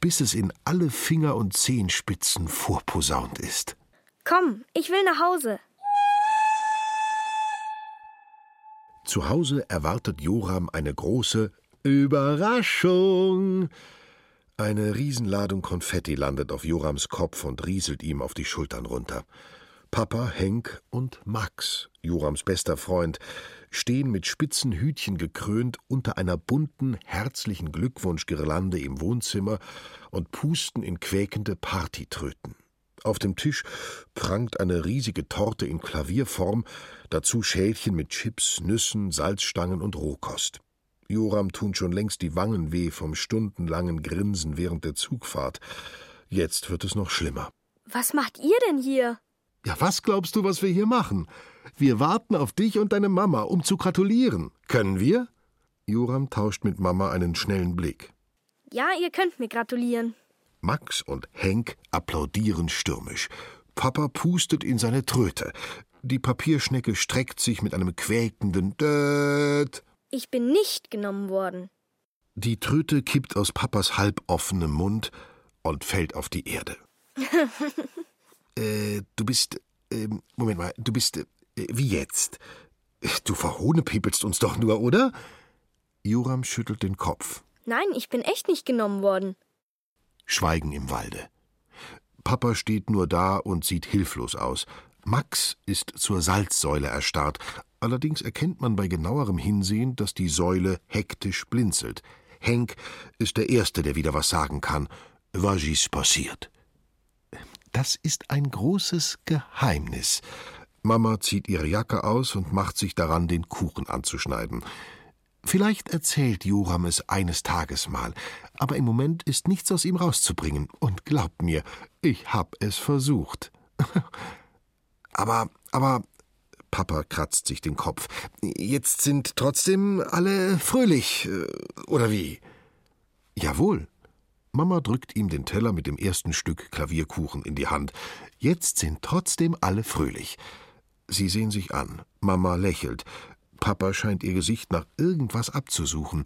bis es in alle Finger und Zehenspitzen vorposaunt ist. Komm, ich will nach Hause. Zu Hause erwartet Joram eine große Überraschung. Eine Riesenladung Konfetti landet auf Jorams Kopf und rieselt ihm auf die Schultern runter. Papa, Henk und Max, Jorams bester Freund, stehen mit spitzen Hütchen gekrönt unter einer bunten, herzlichen Glückwunschgirlande im Wohnzimmer und pusten in quäkende Partytröten. Auf dem Tisch prangt eine riesige Torte in Klavierform, dazu Schälchen mit Chips, Nüssen, Salzstangen und Rohkost. Joram tun schon längst die Wangen weh vom stundenlangen Grinsen während der Zugfahrt. Jetzt wird es noch schlimmer. Was macht ihr denn hier? Ja, was glaubst du, was wir hier machen? Wir warten auf dich und deine Mama, um zu gratulieren. Können wir? Joram tauscht mit Mama einen schnellen Blick. Ja, ihr könnt mir gratulieren. Max und Henk applaudieren stürmisch. Papa pustet in seine Tröte. Die Papierschnecke streckt sich mit einem quäkenden Död. Ich bin nicht genommen worden. Die Tröte kippt aus Papas halboffenem Mund und fällt auf die Erde. äh, du bist. Äh, Moment mal, du bist. Äh, wie jetzt? Du verhohnepepelst uns doch nur, oder? Joram schüttelt den Kopf. Nein, ich bin echt nicht genommen worden. Schweigen im Walde. Papa steht nur da und sieht hilflos aus. Max ist zur Salzsäule erstarrt. Allerdings erkennt man bei genauerem Hinsehen, dass die Säule hektisch blinzelt. Henk ist der Erste, der wieder was sagen kann. Was ist passiert? Das ist ein großes Geheimnis. Mama zieht ihre Jacke aus und macht sich daran, den Kuchen anzuschneiden. Vielleicht erzählt Joram es eines Tages mal, aber im Moment ist nichts aus ihm rauszubringen. Und glaubt mir, ich hab es versucht. aber, aber, Papa kratzt sich den Kopf. Jetzt sind trotzdem alle fröhlich, äh, oder wie? Jawohl. Mama drückt ihm den Teller mit dem ersten Stück Klavierkuchen in die Hand. Jetzt sind trotzdem alle fröhlich. Sie sehen sich an. Mama lächelt. Papa scheint ihr Gesicht nach irgendwas abzusuchen.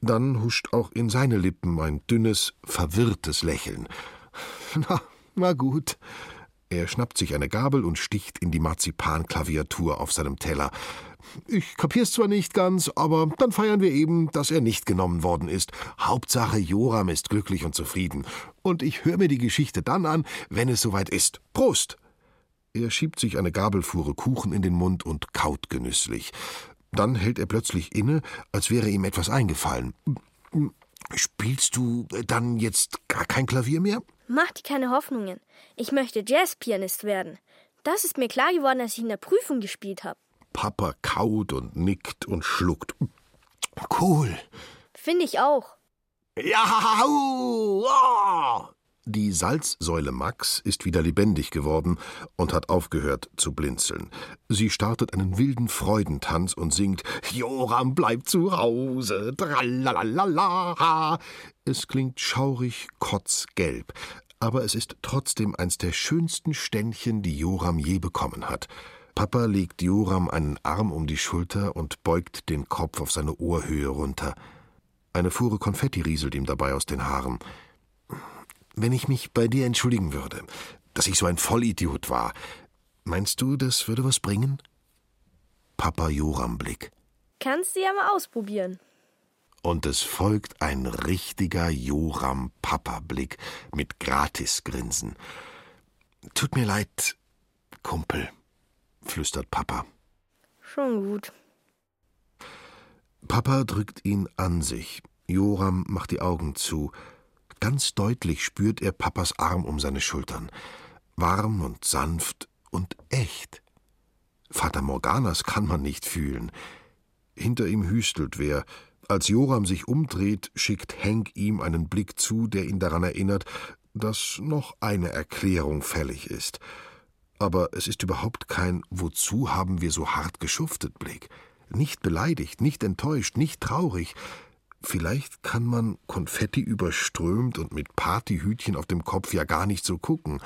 Dann huscht auch in seine Lippen ein dünnes, verwirrtes Lächeln. Na, na gut. Er schnappt sich eine Gabel und sticht in die Marzipanklaviatur auf seinem Teller. Ich kapier's zwar nicht ganz, aber dann feiern wir eben, dass er nicht genommen worden ist. Hauptsache Joram ist glücklich und zufrieden. Und ich höre mir die Geschichte dann an, wenn es soweit ist. Prost! Er schiebt sich eine Gabelfuhre Kuchen in den Mund und kaut genüsslich. Dann hält er plötzlich inne, als wäre ihm etwas eingefallen. Spielst du dann jetzt gar kein Klavier mehr? Mach dir keine Hoffnungen. Ich möchte Jazzpianist werden. Das ist mir klar geworden, als ich in der Prüfung gespielt habe. Papa kaut und nickt und schluckt. Cool. Finde ich auch. Ja, oh, die Salzsäule Max ist wieder lebendig geworden und hat aufgehört zu blinzeln. Sie startet einen wilden Freudentanz und singt Joram bleibt zu Hause. Tralalala. Es klingt schaurig kotzgelb, aber es ist trotzdem eins der schönsten Ständchen, die Joram je bekommen hat. Papa legt Joram einen Arm um die Schulter und beugt den Kopf auf seine Ohrhöhe runter. Eine Fuhre Konfetti rieselt ihm dabei aus den Haaren. Wenn ich mich bei dir entschuldigen würde, dass ich so ein Vollidiot war, meinst du, das würde was bringen? Papa Joram-Blick. Kannst du ja mal ausprobieren. Und es folgt ein richtiger Joram-Papa-Blick mit Gratisgrinsen. Tut mir leid, Kumpel, flüstert Papa. Schon gut. Papa drückt ihn an sich. Joram macht die Augen zu. Ganz deutlich spürt er Papas Arm um seine Schultern. Warm und sanft und echt. Vater Morganas kann man nicht fühlen. Hinter ihm hüstelt wer. Als Joram sich umdreht, schickt Henk ihm einen Blick zu, der ihn daran erinnert, dass noch eine Erklärung fällig ist. Aber es ist überhaupt kein Wozu haben wir so hart geschuftet Blick. Nicht beleidigt, nicht enttäuscht, nicht traurig, Vielleicht kann man Konfetti überströmt und mit Partyhütchen auf dem Kopf ja gar nicht so gucken.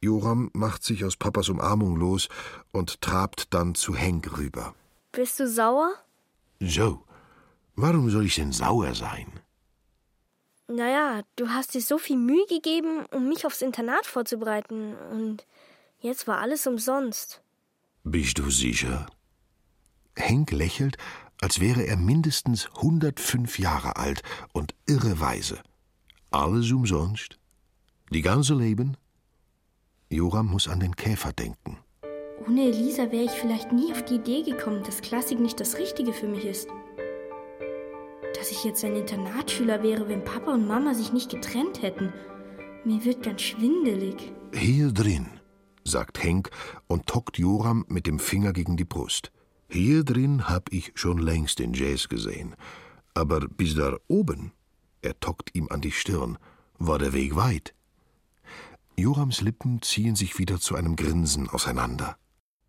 Joram macht sich aus Papas Umarmung los und trabt dann zu Henk rüber. Bist du sauer? So. Warum soll ich denn sauer sein? Naja, du hast dir so viel Mühe gegeben, um mich aufs Internat vorzubereiten, und jetzt war alles umsonst. Bist du sicher? Henk lächelt als wäre er mindestens 105 Jahre alt und irreweise. Alles umsonst? Die ganze Leben? Joram muss an den Käfer denken. Ohne Elisa wäre ich vielleicht nie auf die Idee gekommen, dass Klassik nicht das Richtige für mich ist. Dass ich jetzt ein Internatsschüler wäre, wenn Papa und Mama sich nicht getrennt hätten. Mir wird ganz schwindelig. Hier drin, sagt Henk und tockt Joram mit dem Finger gegen die Brust. Hier drin hab ich schon längst den Jazz gesehen. Aber bis da oben, er tockt ihm an die Stirn, war der Weg weit. Jorams Lippen ziehen sich wieder zu einem Grinsen auseinander.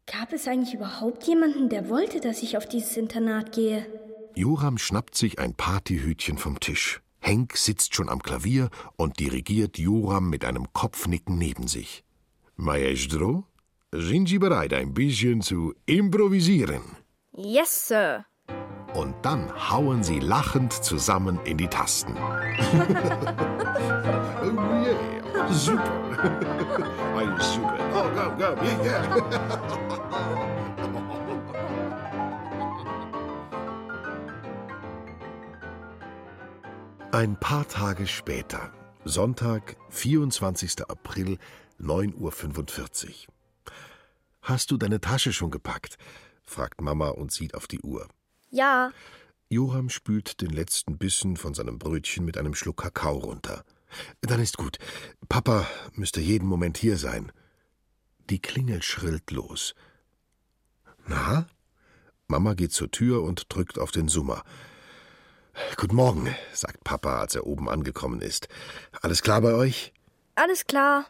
Gab es eigentlich überhaupt jemanden, der wollte, dass ich auf dieses Internat gehe? Joram schnappt sich ein Partyhütchen vom Tisch. Henk sitzt schon am Klavier und dirigiert Joram mit einem Kopfnicken neben sich. Maestro, sind Sie bereit, ein bisschen zu improvisieren? Yes, Sir. Und dann hauen sie lachend zusammen in die Tasten. oh yeah, super. Ein super. Oh, komm, komm, yeah. Ein paar Tage später, Sonntag, 24. April, 9.45 Uhr. Hast du deine Tasche schon gepackt? fragt Mama und sieht auf die Uhr. Ja. Joram spült den letzten Bissen von seinem Brötchen mit einem Schluck Kakao runter. Dann ist gut. Papa müsste jeden Moment hier sein. Die Klingel schrillt los. Na? Mama geht zur Tür und drückt auf den Summer. Guten Morgen, sagt Papa, als er oben angekommen ist. Alles klar bei euch? Alles klar.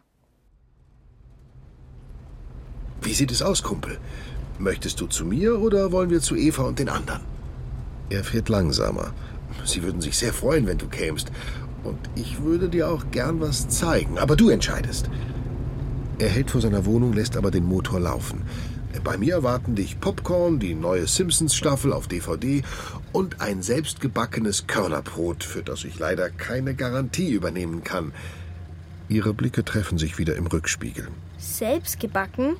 Wie sieht es aus, Kumpel? Möchtest du zu mir oder wollen wir zu Eva und den anderen? Er fährt langsamer. Sie würden sich sehr freuen, wenn du kämst. Und ich würde dir auch gern was zeigen, aber du entscheidest. Er hält vor seiner Wohnung, lässt aber den Motor laufen. Bei mir erwarten dich Popcorn, die neue Simpsons-Staffel auf DVD und ein selbstgebackenes Körnerbrot, für das ich leider keine Garantie übernehmen kann. Ihre Blicke treffen sich wieder im Rückspiegel. Selbstgebacken?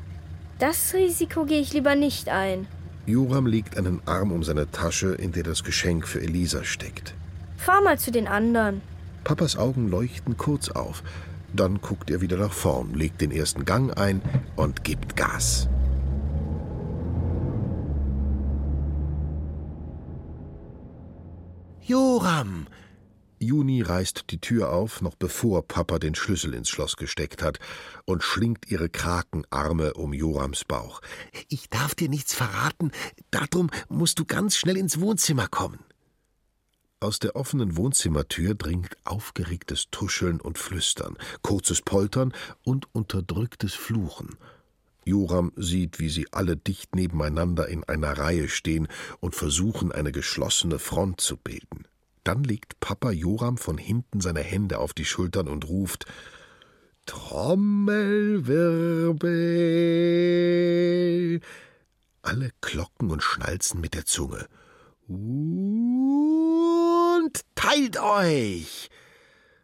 Das Risiko gehe ich lieber nicht ein. Joram legt einen Arm um seine Tasche, in der das Geschenk für Elisa steckt. Fahr mal zu den anderen. Papas Augen leuchten kurz auf. Dann guckt er wieder nach vorn, legt den ersten Gang ein und gibt Gas. Joram! Juni reißt die Tür auf, noch bevor Papa den Schlüssel ins Schloss gesteckt hat, und schlingt ihre Krakenarme um Jorams Bauch. Ich darf dir nichts verraten, darum musst du ganz schnell ins Wohnzimmer kommen. Aus der offenen Wohnzimmertür dringt aufgeregtes Tuscheln und Flüstern, kurzes Poltern und unterdrücktes Fluchen. Joram sieht, wie sie alle dicht nebeneinander in einer Reihe stehen und versuchen, eine geschlossene Front zu bilden. Dann legt Papa Joram von hinten seine Hände auf die Schultern und ruft Trommelwirbel. Alle klocken und schnalzen mit der Zunge. Und teilt euch!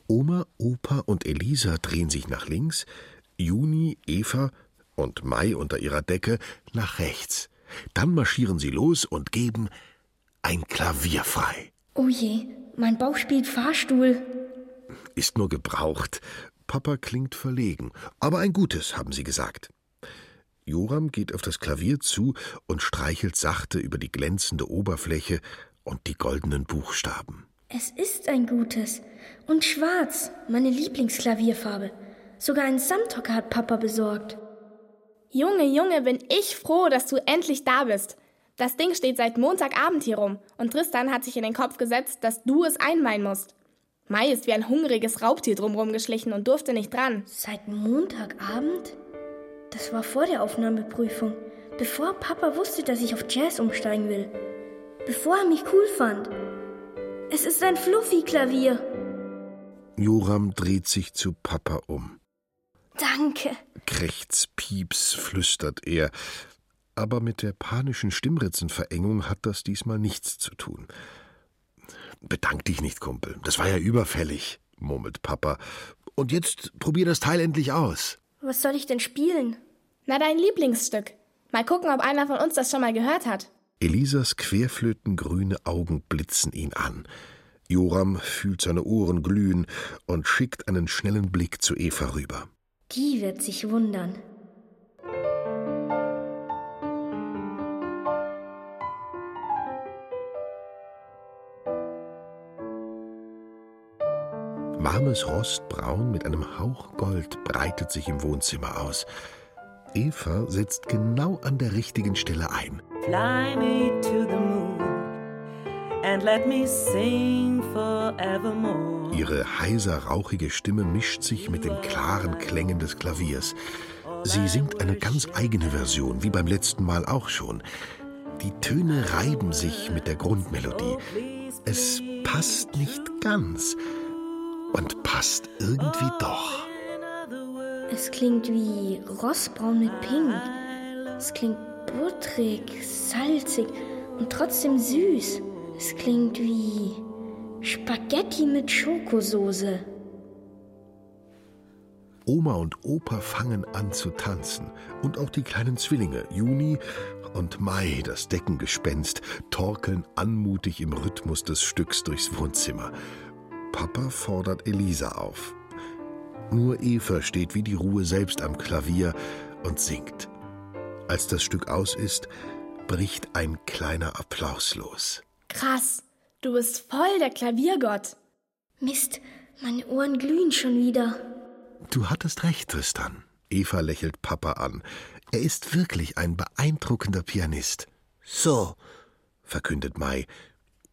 Oma, Opa und Elisa drehen sich nach links, Juni, Eva und Mai unter ihrer Decke nach rechts. Dann marschieren sie los und geben ein Klavier frei. Oh je, mein Bauch spielt Fahrstuhl. Ist nur gebraucht. Papa klingt verlegen, aber ein gutes, haben sie gesagt. Joram geht auf das Klavier zu und streichelt sachte über die glänzende Oberfläche und die goldenen Buchstaben. Es ist ein gutes. Und schwarz, meine Lieblingsklavierfarbe. Sogar einen Samthocker hat Papa besorgt. Junge, Junge, bin ich froh, dass du endlich da bist. Das Ding steht seit Montagabend hier rum und Tristan hat sich in den Kopf gesetzt, dass du es einweihen musst. Mai ist wie ein hungriges Raubtier drumherum geschlichen und durfte nicht dran. Seit Montagabend? Das war vor der Aufnahmeprüfung, bevor Papa wusste, dass ich auf Jazz umsteigen will. Bevor er mich cool fand. Es ist ein Fluffy-Klavier. Joram dreht sich zu Papa um. Danke. Krächz, Pieps, flüstert er. Aber mit der panischen Stimmritzenverengung hat das diesmal nichts zu tun. Bedank dich nicht, Kumpel. Das war ja überfällig, murmelt Papa. Und jetzt probier das Teil endlich aus. Was soll ich denn spielen? Na, dein Lieblingsstück. Mal gucken, ob einer von uns das schon mal gehört hat. Elisas querflötengrüne Augen blitzen ihn an. Joram fühlt seine Ohren glühen und schickt einen schnellen Blick zu Eva rüber. Die wird sich wundern. Warmes Rostbraun mit einem Hauch Gold breitet sich im Wohnzimmer aus. Eva setzt genau an der richtigen Stelle ein. Fly me to the moon and let me sing forevermore. Ihre heiser, rauchige Stimme mischt sich mit den klaren Klängen des Klaviers. Sie singt eine ganz eigene Version, wie beim letzten Mal auch schon. Die Töne reiben sich mit der Grundmelodie. Es passt nicht ganz und passt irgendwie doch. Es klingt wie Rossbraun mit Pink. Es klingt butterig, salzig und trotzdem süß. Es klingt wie Spaghetti mit Schokosoße. Oma und Opa fangen an zu tanzen. Und auch die kleinen Zwillinge, Juni und Mai, das Deckengespenst, torkeln anmutig im Rhythmus des Stücks durchs Wohnzimmer. Papa fordert Elisa auf. Nur Eva steht wie die Ruhe selbst am Klavier und singt. Als das Stück aus ist, bricht ein kleiner Applaus los. Krass, du bist voll der Klaviergott. Mist, meine Ohren glühen schon wieder. Du hattest recht, Tristan. Eva lächelt Papa an. Er ist wirklich ein beeindruckender Pianist. So, verkündet Mai,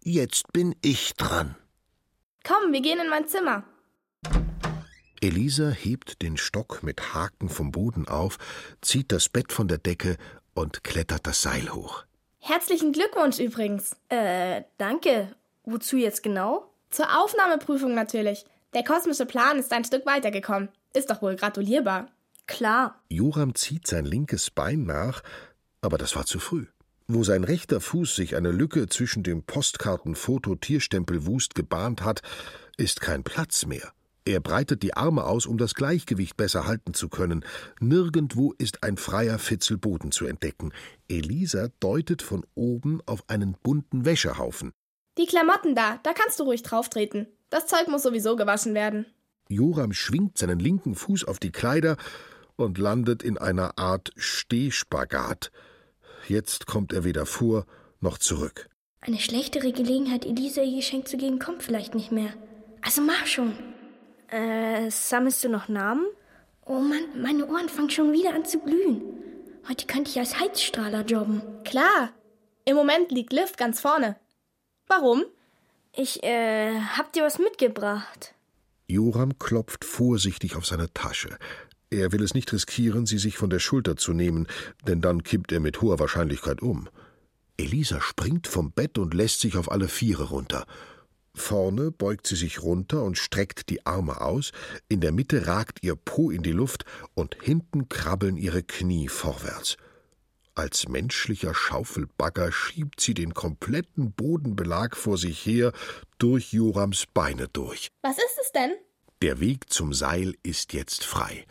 jetzt bin ich dran. Komm, wir gehen in mein Zimmer. Elisa hebt den Stock mit Haken vom Boden auf, zieht das Bett von der Decke und klettert das Seil hoch. Herzlichen Glückwunsch übrigens. Äh, danke. Wozu jetzt genau? Zur Aufnahmeprüfung natürlich. Der kosmische Plan ist ein Stück weitergekommen. Ist doch wohl gratulierbar. Klar. Joram zieht sein linkes Bein nach, aber das war zu früh. Wo sein rechter Fuß sich eine Lücke zwischen dem Postkartenfoto Tierstempel Wust gebahnt hat, ist kein Platz mehr. Er breitet die Arme aus, um das Gleichgewicht besser halten zu können. Nirgendwo ist ein freier Fitzel Boden zu entdecken. Elisa deutet von oben auf einen bunten Wäschehaufen. Die Klamotten da, da kannst du ruhig drauftreten. Das Zeug muss sowieso gewaschen werden. Joram schwingt seinen linken Fuß auf die Kleider und landet in einer Art Stehspagat. Jetzt kommt er weder vor noch zurück. Eine schlechtere Gelegenheit, Elisa ihr Geschenk zu geben, kommt vielleicht nicht mehr. Also mach schon. Äh, sammelst du noch Namen? Oh Mann, meine Ohren fangen schon wieder an zu glühen. Heute könnte ich als Heizstrahler jobben. Klar. Im Moment liegt Liv ganz vorne. Warum? Ich, äh, hab dir was mitgebracht. Joram klopft vorsichtig auf seine Tasche. Er will es nicht riskieren, sie sich von der Schulter zu nehmen, denn dann kippt er mit hoher Wahrscheinlichkeit um. Elisa springt vom Bett und lässt sich auf alle Viere runter. Vorne beugt sie sich runter und streckt die Arme aus, in der Mitte ragt ihr Po in die Luft und hinten krabbeln ihre Knie vorwärts. Als menschlicher Schaufelbagger schiebt sie den kompletten Bodenbelag vor sich her durch Jorams Beine durch. Was ist es denn? Der Weg zum Seil ist jetzt frei.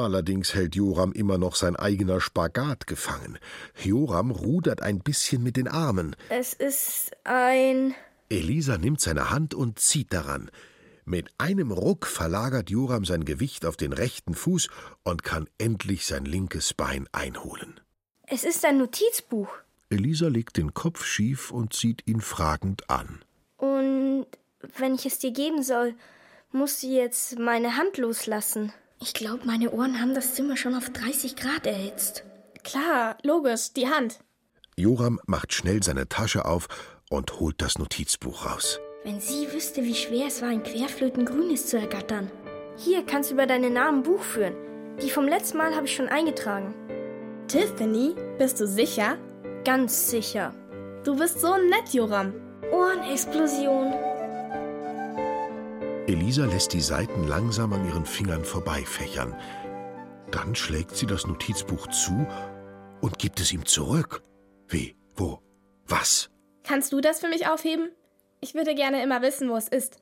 Allerdings hält Joram immer noch sein eigener Spagat gefangen. Joram rudert ein bisschen mit den Armen. Es ist ein. Elisa nimmt seine Hand und zieht daran. Mit einem Ruck verlagert Joram sein Gewicht auf den rechten Fuß und kann endlich sein linkes Bein einholen. Es ist ein Notizbuch. Elisa legt den Kopf schief und sieht ihn fragend an. Und wenn ich es dir geben soll, musst du jetzt meine Hand loslassen. Ich glaube, meine Ohren haben das Zimmer schon auf 30 Grad erhitzt. Klar, logisch, die Hand. Joram macht schnell seine Tasche auf und holt das Notizbuch raus. Wenn sie wüsste, wie schwer es war, ein Querflötengrünes zu ergattern. Hier kannst du über deine Namen Buch führen. Die vom letzten Mal habe ich schon eingetragen. Tiffany, bist du sicher? Ganz sicher. Du bist so nett, Joram. Ohrenexplosion. Elisa lässt die Seiten langsam an ihren Fingern vorbeifächern. Dann schlägt sie das Notizbuch zu und gibt es ihm zurück. Wie? Wo? Was? Kannst du das für mich aufheben? Ich würde gerne immer wissen, wo es ist.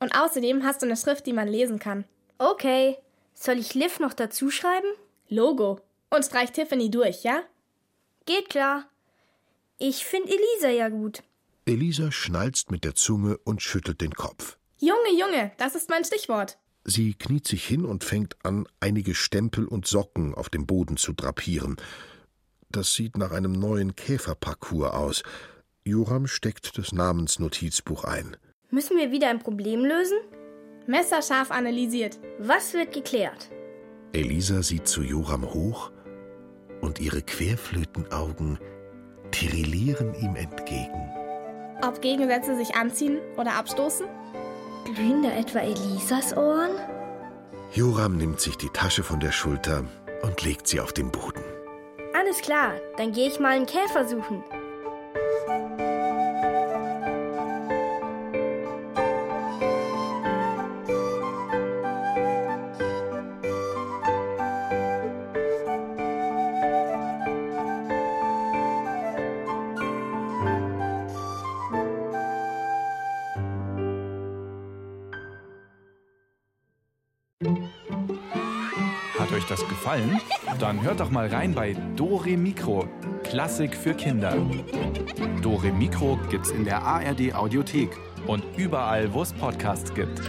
Und außerdem hast du eine Schrift, die man lesen kann. Okay. Soll ich Liv noch dazu schreiben? Logo. Und streich Tiffany durch, ja? Geht klar. Ich finde Elisa ja gut. Elisa schnalzt mit der Zunge und schüttelt den Kopf. Junge, Junge, das ist mein Stichwort. Sie kniet sich hin und fängt an, einige Stempel und Socken auf dem Boden zu drapieren. Das sieht nach einem neuen Käferparcours aus. Joram steckt das Namensnotizbuch ein. Müssen wir wieder ein Problem lösen? Messerscharf analysiert. Was wird geklärt? Elisa sieht zu Joram hoch und ihre Querflötenaugen tirillieren ihm entgegen. Ob Gegensätze sich anziehen oder abstoßen? Glühen da etwa Elisas Ohren? Joram nimmt sich die Tasche von der Schulter und legt sie auf den Boden. Alles klar, dann gehe ich mal einen Käfer suchen. Gefallen? Dann hört doch mal rein bei Dore Mikro, Klassik für Kinder. Dore Mikro gibt's in der ARD Audiothek und überall, wo es Podcasts gibt.